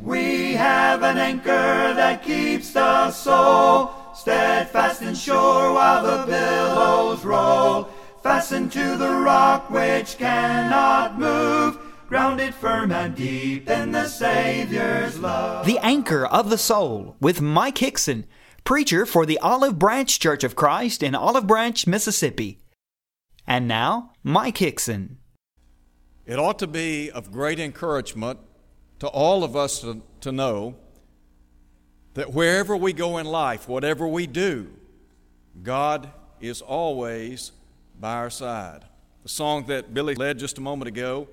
We have an anchor that keeps the soul steadfast and sure while the billows roll. Fastened to the rock which cannot move, grounded firm and deep in the Savior's love. The Anchor of the Soul with Mike Hickson, preacher for the Olive Branch Church of Christ in Olive Branch, Mississippi. And now, Mike Hickson. It ought to be of great encouragement to all of us to, to know that wherever we go in life, whatever we do, God is always by our side. The song that Billy led just a moment ago,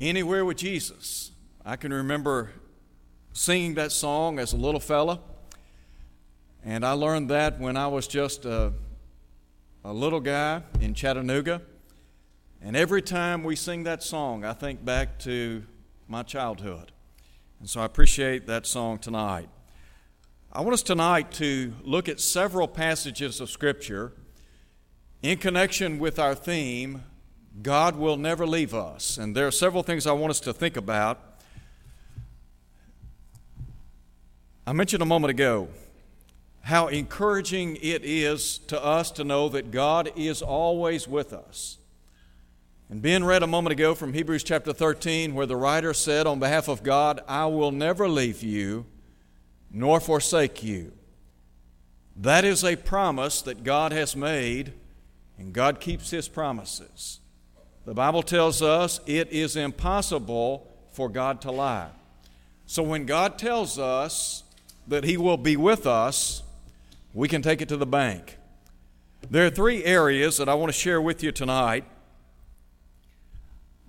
Anywhere with Jesus. I can remember singing that song as a little fella, and I learned that when I was just a, a little guy in Chattanooga. And every time we sing that song, I think back to my childhood. And so I appreciate that song tonight. I want us tonight to look at several passages of Scripture in connection with our theme, God will never leave us. And there are several things I want us to think about. I mentioned a moment ago how encouraging it is to us to know that God is always with us. And Ben read a moment ago from Hebrews chapter 13, where the writer said, On behalf of God, I will never leave you nor forsake you. That is a promise that God has made, and God keeps His promises. The Bible tells us it is impossible for God to lie. So when God tells us that He will be with us, we can take it to the bank. There are three areas that I want to share with you tonight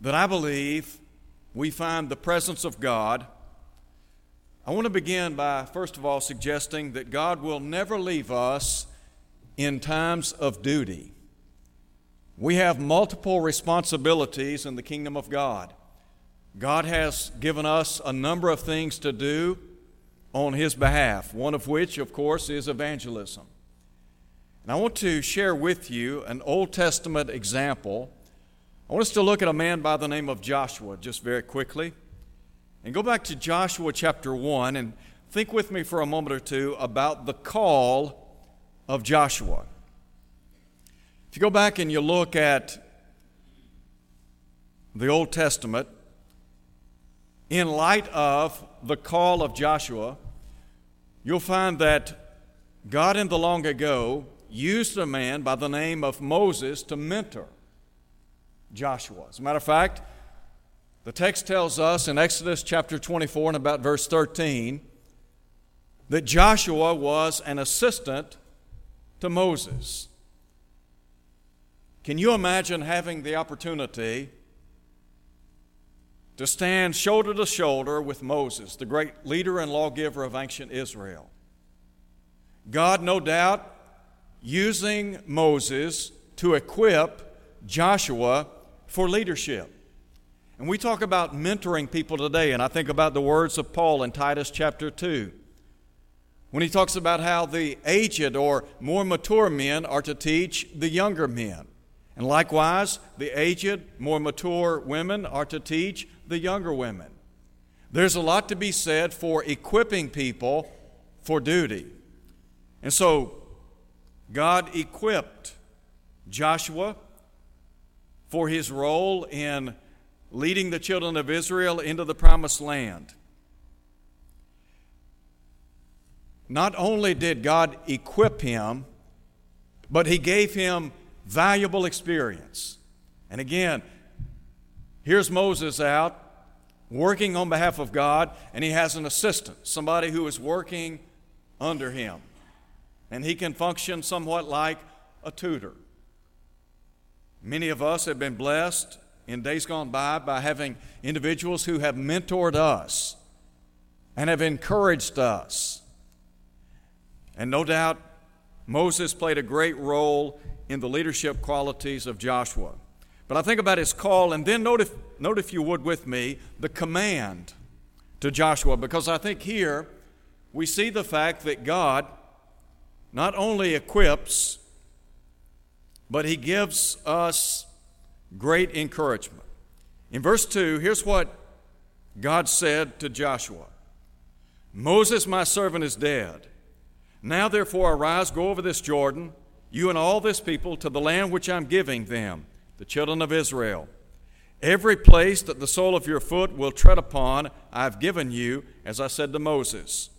that I believe we find the presence of God. I want to begin by, first of all, suggesting that God will never leave us in times of duty. We have multiple responsibilities in the kingdom of God. God has given us a number of things to do on His behalf, one of which, of course, is evangelism. And I want to share with you an Old Testament example I want us to look at a man by the name of Joshua just very quickly. And go back to Joshua chapter 1 and think with me for a moment or two about the call of Joshua. If you go back and you look at the Old Testament, in light of the call of Joshua, you'll find that God in the long ago used a man by the name of Moses to mentor Joshua. As a matter of fact, the text tells us in Exodus chapter 24 and about verse 13 that Joshua was an assistant to Moses. Can you imagine having the opportunity to stand shoulder to shoulder with Moses, the great leader and lawgiver of ancient Israel? God, no doubt, using Moses to equip Joshua for leadership. And we talk about mentoring people today, and I think about the words of Paul in Titus chapter 2 when he talks about how the aged or more mature men are to teach the younger men. And likewise, the aged, more mature women are to teach the younger women. There's a lot to be said for equipping people for duty. And so, God equipped Joshua for his role in leading the children of Israel into the promised land. Not only did God equip him, but he gave him valuable experience. And again, here's Moses out working on behalf of God, and he has an assistant, somebody who is working under him. And he can function somewhat like a tutor. Many of us have been blessed in days gone by by having individuals who have mentored us and have encouraged us. And no doubt, Moses played a great role in the leadership qualities of Joshua. But I think about his call, and then note if, note if you would with me the command to Joshua, because I think here we see the fact that God not only equips, but he gives us great encouragement. In verse 2, here's what God said to Joshua, Moses, my servant, is dead. Now, therefore, arise, go over this Jordan, you and all this people, to the land which I'm giving them, the children of Israel. Every place that the sole of your foot will tread upon, I've given you, as I said to Moses.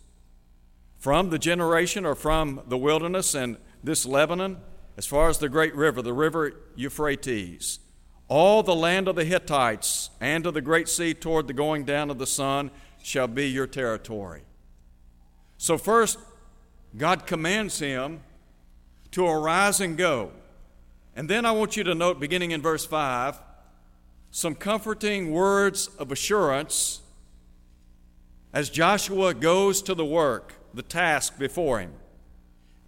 From the generation or from the wilderness and this Lebanon, as far as the great river, the river Euphrates, all the land of the Hittites and of the great sea toward the going down of the sun shall be your territory. So, first, God commands him to arise and go. And then I want you to note, beginning in verse 5, some comforting words of assurance as Joshua goes to the work, the task before him.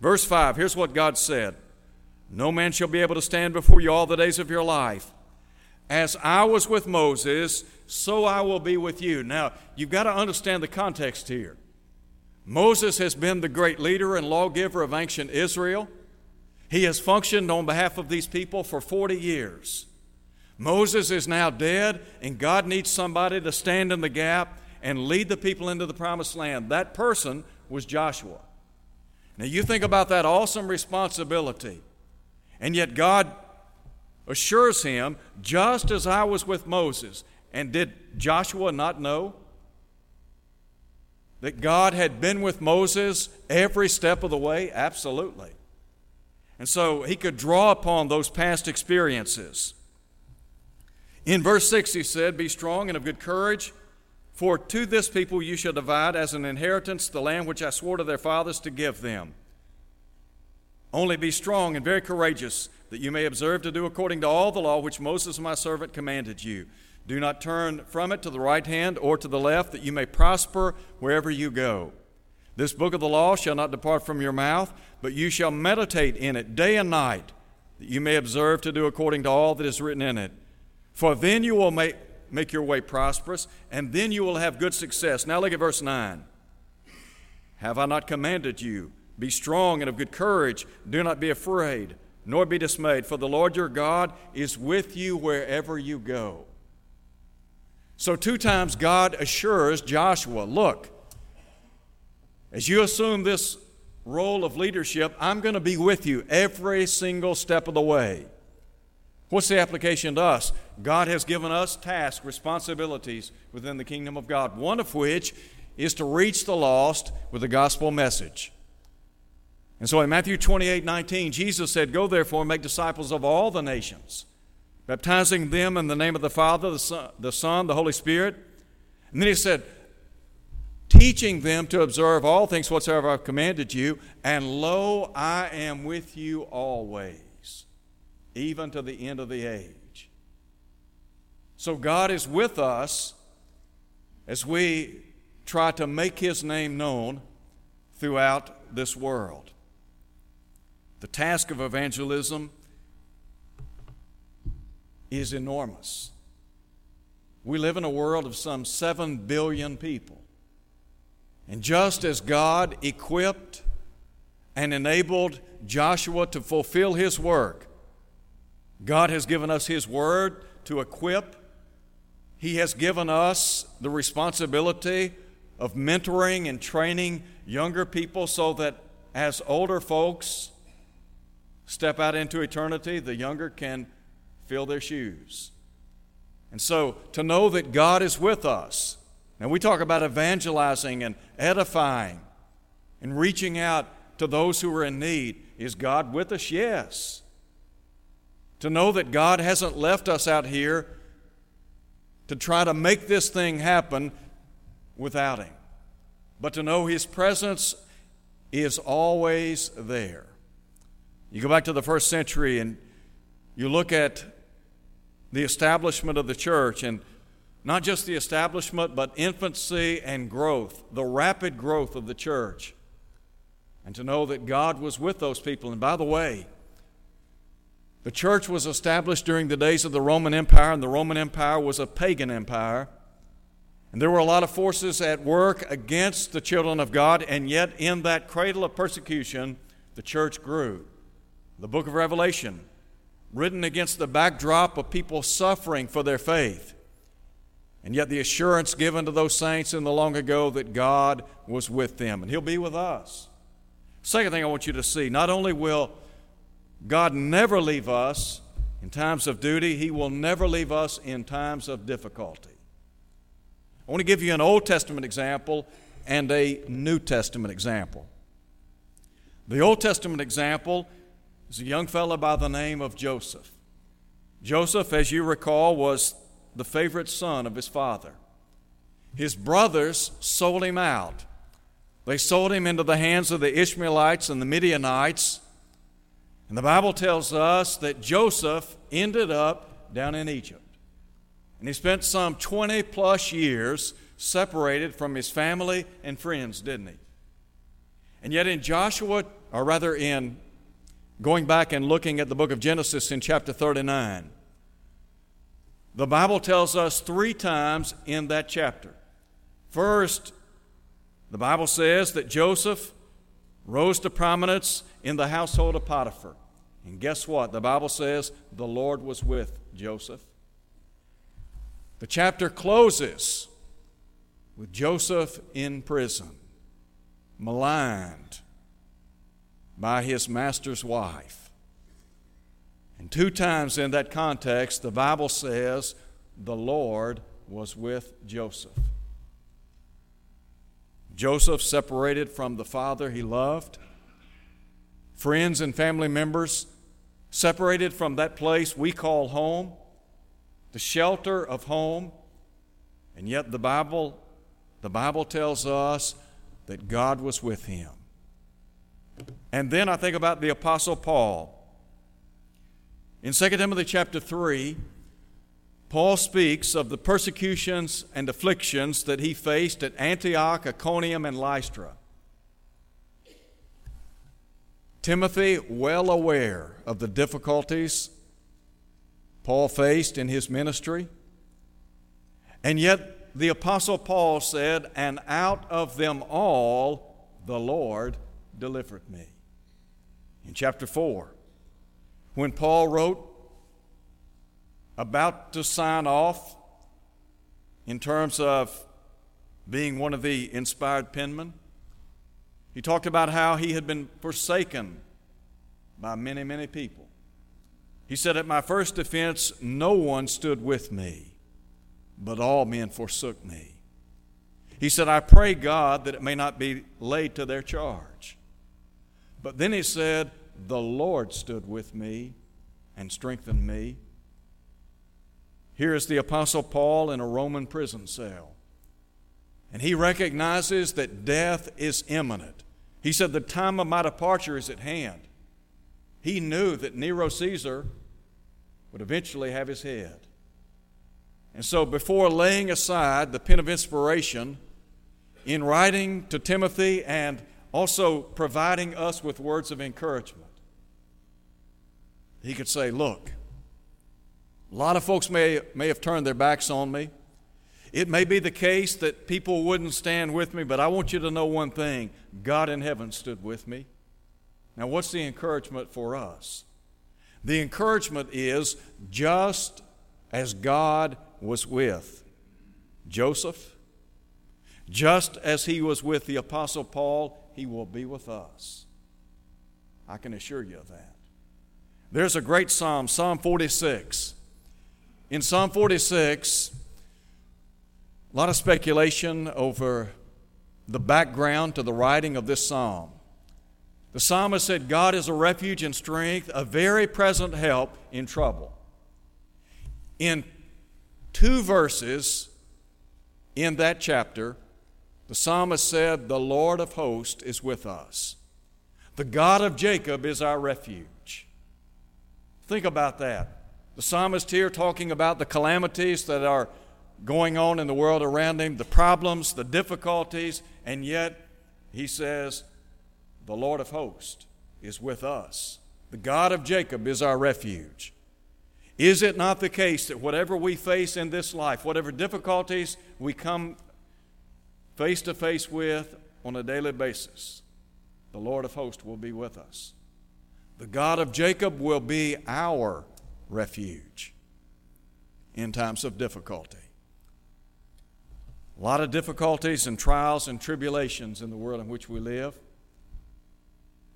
Verse 5, here's what God said No man shall be able to stand before you all the days of your life. As I was with Moses, so I will be with you. Now, you've got to understand the context here. Moses has been the great leader and lawgiver of ancient Israel. He has functioned on behalf of these people for 40 years. Moses is now dead, and God needs somebody to stand in the gap and lead the people into the promised land. That person was Joshua. Now, you think about that awesome responsibility, and yet God assures him, just as I was with Moses. And did Joshua not know that God had been with Moses every step of the way? Absolutely. And so he could draw upon those past experiences. In verse 6, he said, Be strong and of good courage, for to this people you shall divide as an inheritance the land which I swore to their fathers to give them. Only be strong and very courageous that you may observe to do according to all the law which Moses my servant commanded you. Do not turn from it to the right hand or to the left, that you may prosper wherever you go. This book of the law shall not depart from your mouth, but you shall meditate in it day and night, that you may observe to do according to all that is written in it. For then you will make, make your way prosperous, and then you will have good success. Now look at verse 9. Have I not commanded you? Be strong and of good courage. Do not be afraid nor be dismayed, for the Lord your God is with you wherever you go. So, two times God assures Joshua, Look, as you assume this role of leadership, I'm going to be with you every single step of the way. What's the application to us? God has given us tasks, responsibilities within the kingdom of God, one of which is to reach the lost with the gospel message. And so in Matthew 28 19, Jesus said, Go therefore and make disciples of all the nations, baptizing them in the name of the Father, the Son, the, Son, the Holy Spirit. And then he said, Teaching them to observe all things whatsoever I've commanded you, and lo, I am with you always, even to the end of the age. So God is with us as we try to make His name known throughout this world. The task of evangelism is enormous. We live in a world of some 7 billion people. And just as God equipped and enabled Joshua to fulfill his work, God has given us his word to equip. He has given us the responsibility of mentoring and training younger people so that as older folks step out into eternity, the younger can fill their shoes. And so to know that God is with us, and we talk about evangelizing and edifying and reaching out to those who are in need. Is God with us? Yes. To know that God hasn't left us out here to try to make this thing happen without Him, but to know His presence is always there. You go back to the first century and you look at the establishment of the church, and not just the establishment, but infancy and growth, the rapid growth of the church. And to know that God was with those people. And by the way, the church was established during the days of the Roman Empire, and the Roman Empire was a pagan empire. And there were a lot of forces at work against the children of God, and yet in that cradle of persecution, the church grew the book of Revelation, written against the backdrop of people suffering for their faith. And yet, the assurance given to those saints in the long ago that God was with them, and He'll be with us. Second thing I want you to see not only will God never leave us in times of duty, He will never leave us in times of difficulty. I want to give you an Old Testament example and a New Testament example. The Old Testament example is a young fellow by the name of Joseph. Joseph, as you recall, was the favorite son of his father. His brothers sold him out. They sold him into the hands of the Ishmaelites and the Midianites. And the Bible tells us that Joseph ended up down in Egypt. And he spent some 20 plus years separated from his family and friends, didn't he? And yet, in Joshua, or rather in going back and looking at the book of Genesis in chapter 39, the Bible tells us three times in that chapter. First, the Bible says that Joseph rose to prominence in the household of Potiphar. And guess what? The Bible says the Lord was with Joseph. The chapter closes with Joseph in prison, maligned by his master's wife. And two times in that context, the Bible says the Lord was with Joseph. Joseph separated from the father he loved, friends and family members separated from that place we call home, the shelter of home, and yet the Bible the Bible tells us that God was with him. And then I think about the Apostle Paul. In 2 Timothy chapter 3, Paul speaks of the persecutions and afflictions that he faced at Antioch, Iconium, and Lystra. Timothy, well aware of the difficulties Paul faced in his ministry, and yet the Apostle Paul said, And out of them all the Lord delivered me. In chapter 4, when Paul wrote, about to sign off in terms of being one of the inspired penmen, he talked about how he had been forsaken by many, many people. He said, At my first defense, no one stood with me, but all men forsook me. He said, I pray God that it may not be laid to their charge. But then he said, The Lord stood with me and strengthened me. Here is the Apostle Paul in a Roman prison cell. And he recognizes that death is imminent. He said, The time of my departure is at hand. He knew that Nero Caesar would eventually have his head. And so, before laying aside the pen of inspiration, in writing to Timothy and also providing us with words of encouragement. He could say, Look, a lot of folks may, may have turned their backs on me. It may be the case that people wouldn't stand with me, but I want you to know one thing God in heaven stood with me. Now, what's the encouragement for us? The encouragement is just as God was with Joseph, just as he was with the Apostle Paul, he will be with us. I can assure you of that. There's a great psalm, Psalm 46. In Psalm 46, a lot of speculation over the background to the writing of this psalm. The psalmist said, God is a refuge and strength, a very present help in trouble. In two verses in that chapter, the psalmist said, The Lord of hosts is with us. The God of Jacob is our refuge. Think about that. The psalmist here talking about the calamities that are going on in the world around him, the problems, the difficulties, and yet he says, The Lord of hosts is with us. The God of Jacob is our refuge. Is it not the case that whatever we face in this life, whatever difficulties we come face to face with on a daily basis, the Lord of hosts will be with us. The God of Jacob will be our refuge in times of difficulty. A lot of difficulties and trials and tribulations in the world in which we live.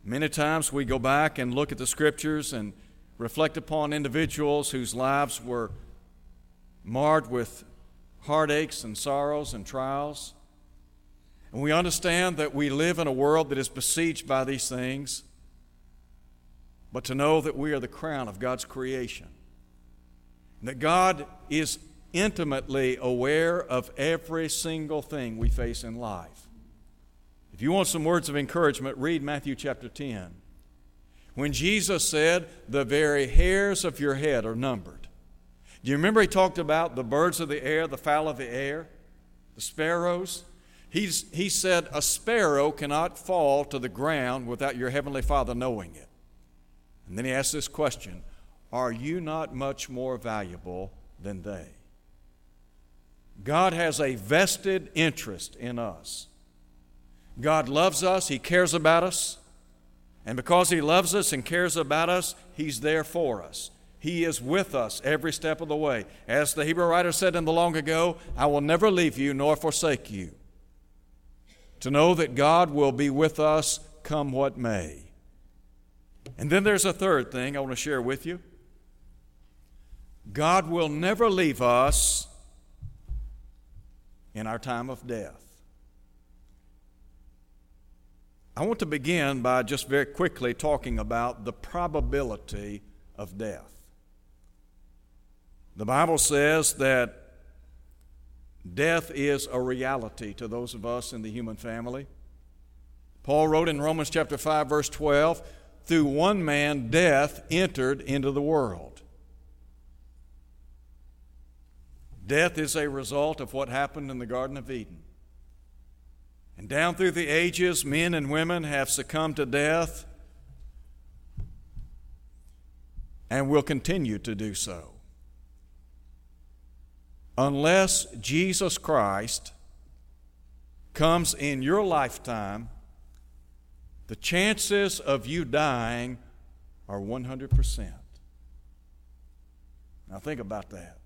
Many times we go back and look at the scriptures and reflect upon individuals whose lives were marred with heartaches and sorrows and trials. And we understand that we live in a world that is besieged by these things, but to know that we are the crown of God's creation, that God is intimately aware of every single thing we face in life. If you want some words of encouragement, read Matthew chapter 10. When Jesus said, The very hairs of your head are numbered. Do you remember he talked about the birds of the air, the fowl of the air, the sparrows? He's, he said, A sparrow cannot fall to the ground without your heavenly Father knowing it. And then he asked this question Are you not much more valuable than they? God has a vested interest in us. God loves us, He cares about us, and because He loves us and cares about us, He's there for us. He is with us every step of the way. As the Hebrew writer said in the long ago, I will never leave you nor forsake you. To know that God will be with us come what may. And then there's a third thing I want to share with you God will never leave us in our time of death. I want to begin by just very quickly talking about the probability of death. The Bible says that death is a reality to those of us in the human family. Paul wrote in Romans chapter 5 verse 12, through one man death entered into the world. Death is a result of what happened in the Garden of Eden. And down through the ages, men and women have succumbed to death and will continue to do so. Unless Jesus Christ comes in your lifetime, the chances of you dying are 100%. Now, think about that.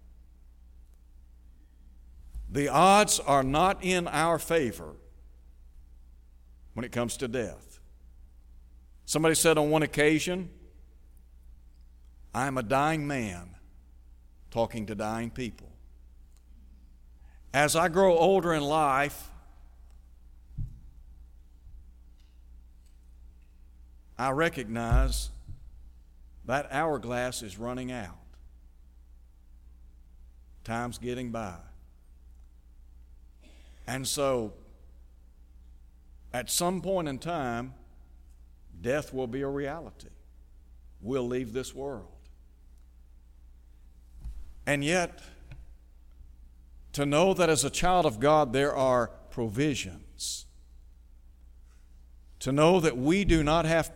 The odds are not in our favor when it comes to death. Somebody said on one occasion, I am a dying man talking to dying people. As I grow older in life, I recognize that hourglass is running out. Time's getting by. And so, at some point in time, death will be a reality. We'll leave this world. And yet, to know that as a child of God there are provisions, to know that we do not have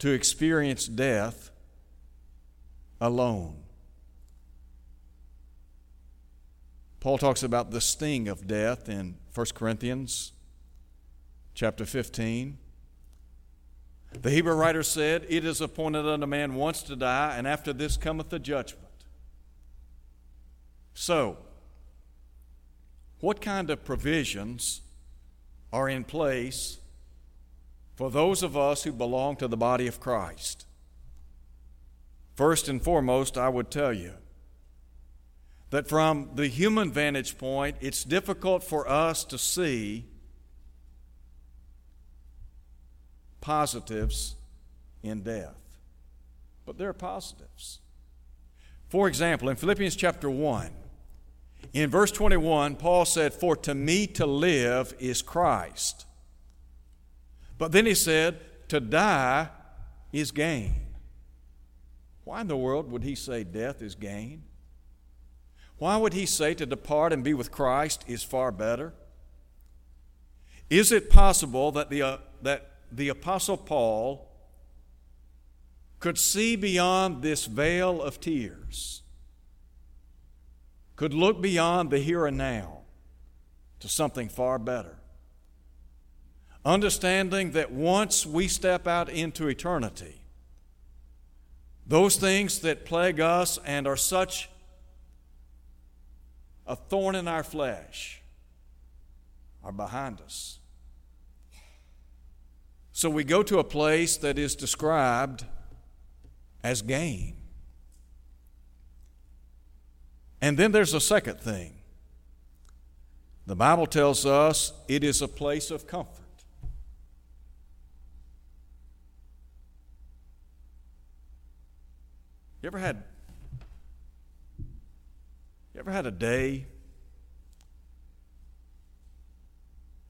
to experience death alone. Paul talks about the sting of death in 1 Corinthians chapter 15. The Hebrew writer said, It is appointed unto man once to die, and after this cometh the judgment. So, what kind of provisions are in place for those of us who belong to the body of Christ? First and foremost, I would tell you that from the human vantage point, it's difficult for us to see positives in death. But there are positives. For example, in Philippians chapter 1, in verse 21, Paul said, For to me to live is Christ. But then he said, To die is gain. Why in the world would he say death is gain? Why would he say to depart and be with Christ is far better? Is it possible that the, uh, that the Apostle Paul could see beyond this veil of tears, could look beyond the here and now to something far better? Understanding that once we step out into eternity, those things that plague us and are such a thorn in our flesh are behind us. So we go to a place that is described as gain. And then there's a second thing. The Bible tells us it is a place of comfort. You ever had you ever had a day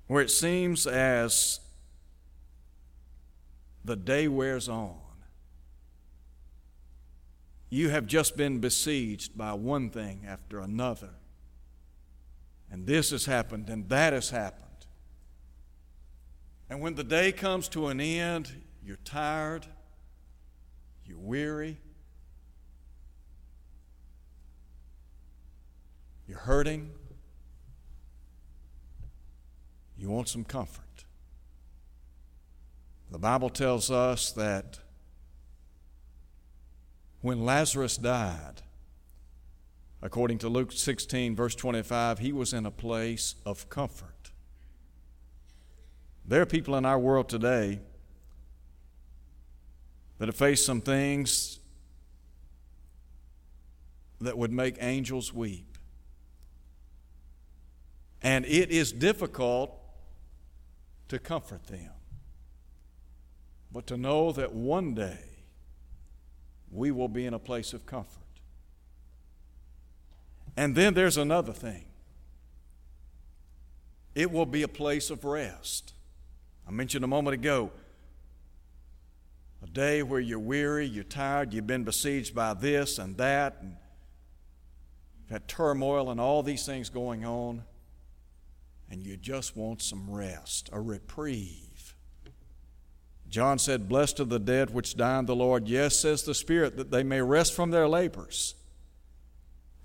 where it seems as the day wears on, you have just been besieged by one thing after another. And this has happened, and that has happened. And when the day comes to an end, you're tired, you're weary, you're hurting, you want some comfort. The Bible tells us that when Lazarus died, according to Luke 16, verse 25, he was in a place of comfort. There are people in our world today that have faced some things that would make angels weep. And it is difficult to comfort them but to know that one day we will be in a place of comfort. And then there's another thing it will be a place of rest. I mentioned a moment ago a day where you're weary, you're tired, you've been besieged by this and that, and had turmoil and all these things going on, and you just want some rest, a reprieve. John said, Blessed are the dead which die in the Lord. Yes, says the Spirit, that they may rest from their labors,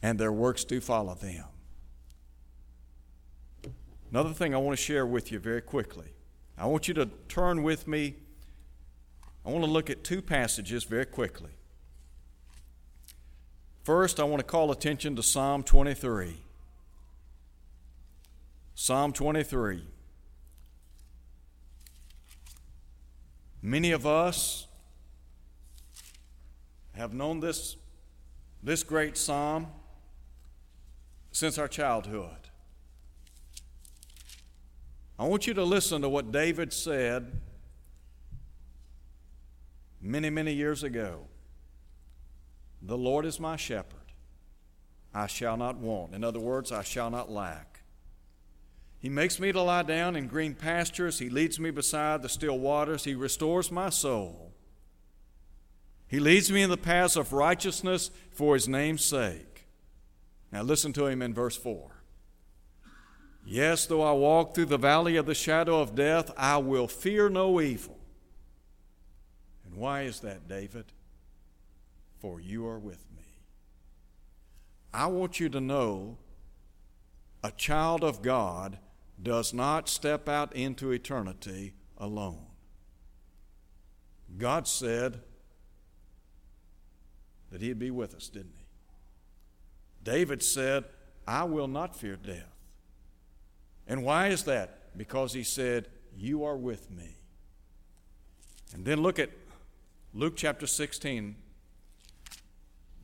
and their works do follow them. Another thing I want to share with you very quickly. I want you to turn with me. I want to look at two passages very quickly. First, I want to call attention to Psalm 23. Psalm 23. Many of us have known this, this great psalm since our childhood. I want you to listen to what David said many, many years ago. The Lord is my shepherd, I shall not want. In other words, I shall not lack. He makes me to lie down in green pastures. He leads me beside the still waters. He restores my soul. He leads me in the paths of righteousness for his name's sake. Now listen to him in verse 4. Yes, though I walk through the valley of the shadow of death, I will fear no evil. And why is that, David? For you are with me. I want you to know a child of God does not step out into eternity alone. God said that He'd be with us, didn't He? David said, I will not fear death. And why is that? Because he said, You are with me. And then look at Luke chapter 16.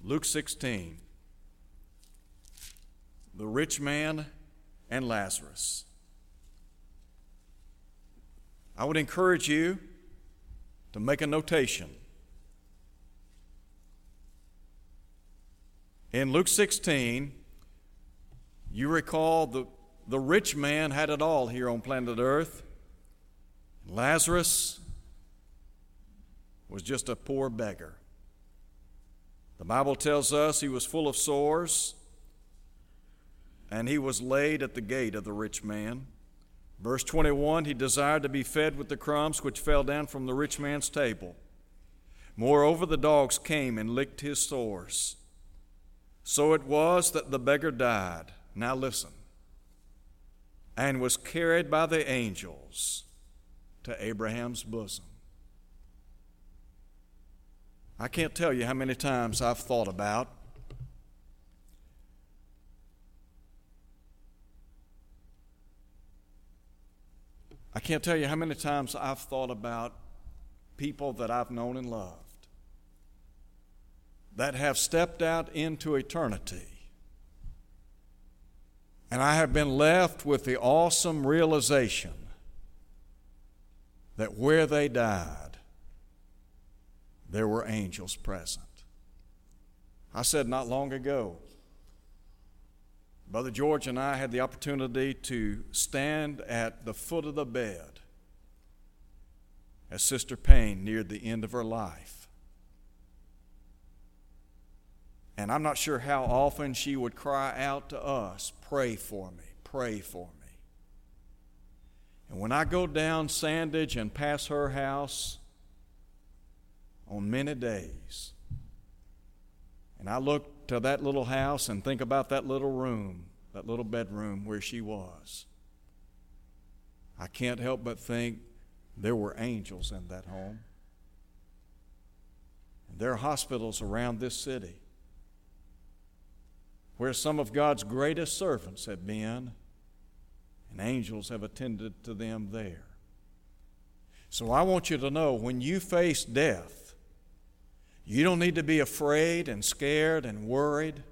Luke 16. The rich man and Lazarus. I would encourage you to make a notation. In Luke 16, you recall the, the rich man had it all here on planet Earth. Lazarus was just a poor beggar. The Bible tells us he was full of sores and he was laid at the gate of the rich man. Verse 21 He desired to be fed with the crumbs which fell down from the rich man's table. Moreover, the dogs came and licked his sores. So it was that the beggar died. Now listen. And was carried by the angels to Abraham's bosom. I can't tell you how many times I've thought about I can't tell you how many times I've thought about people that I've known and loved that have stepped out into eternity. And I have been left with the awesome realization that where they died, there were angels present. I said not long ago, Brother George and I had the opportunity to stand at the foot of the bed as Sister Payne neared the end of her life. And I'm not sure how often she would cry out to us, Pray for me, pray for me. And when I go down Sandidge and pass her house on many days, and I look to that little house and think about that little room, that little bedroom where she was, I can't help but think there were angels in that home. There are hospitals around this city where some of God's greatest servants have been, and angels have attended to them there. So I want you to know when you face death, you don't need to be afraid and scared and worried.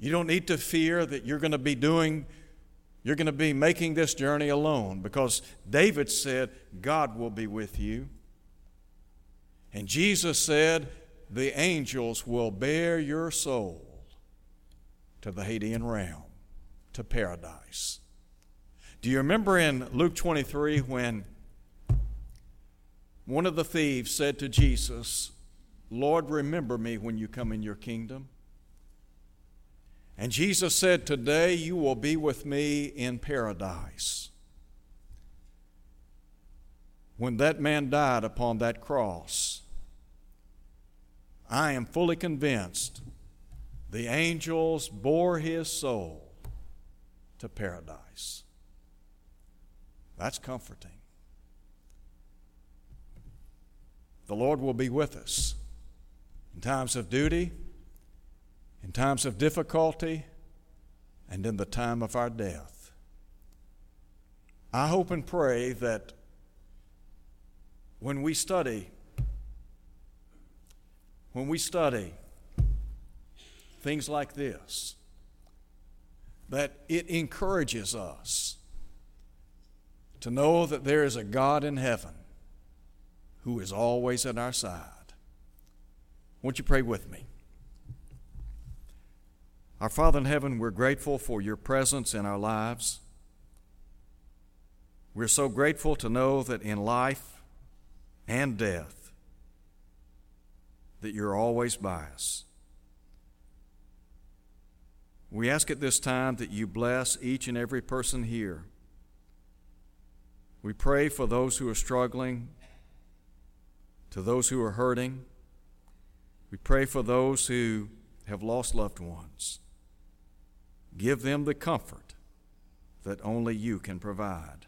You don't need to fear that you're going to be doing, you're going to be making this journey alone because David said, God will be with you. And Jesus said, the angels will bear your soul to the Hadean realm, to paradise. Do you remember in Luke 23 when one of the thieves said to Jesus, Lord, remember me when you come in your kingdom. And Jesus said, Today you will be with me in paradise. When that man died upon that cross, I am fully convinced the angels bore his soul to paradise. That's comforting. The Lord will be with us in times of duty, in times of difficulty, and in the time of our death. I hope and pray that when we study, when we study things like this, that it encourages us to know that there is a God in heaven who is always at our side. Won't you pray with me? Our Father in heaven, we're grateful for your presence in our lives. We're so grateful to know that in life and death, that you're always by us. We ask at this time that you bless each and every person here. We pray for those who are struggling, to those who are hurting. We pray for those who have lost loved ones. Give them the comfort that only you can provide.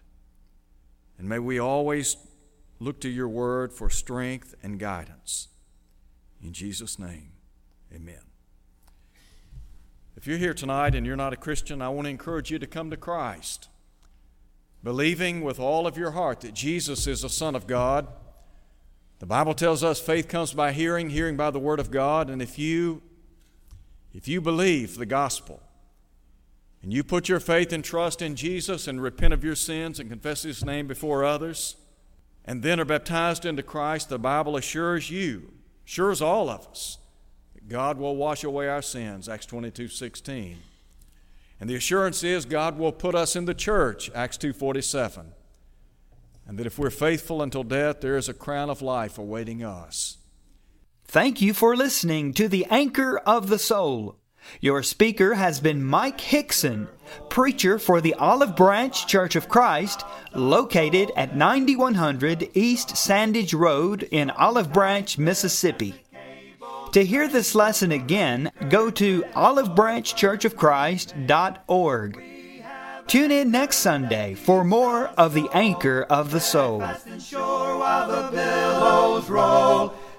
And may we always look to your word for strength and guidance. In Jesus' name, amen. If you're here tonight and you're not a Christian, I want to encourage you to come to Christ, believing with all of your heart that Jesus is the Son of God the Bible tells us faith comes by hearing, hearing by the word of God, and if you if you believe the gospel and you put your faith and trust in Jesus and repent of your sins and confess his name before others and then are baptized into Christ, the Bible assures you, assures all of us, that God will wash away our sins, Acts 22 16. And the assurance is God will put us in the church, Acts 2:47 and that if we're faithful until death, there is a crown of life awaiting us. Thank you for listening to the Anchor of the Soul. Your speaker has been Mike Hickson, preacher for the Olive Branch Church of Christ, located at 9100 East Sandidge Road in Olive Branch, Mississippi. To hear this lesson again, go to olivebranchchurchofchrist.org. Tune in next Sunday for more of the Anchor of the Soul. The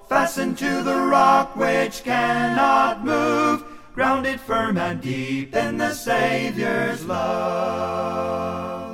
Fastened to the rock which cannot move, grounded firm and deep in the Savior's love.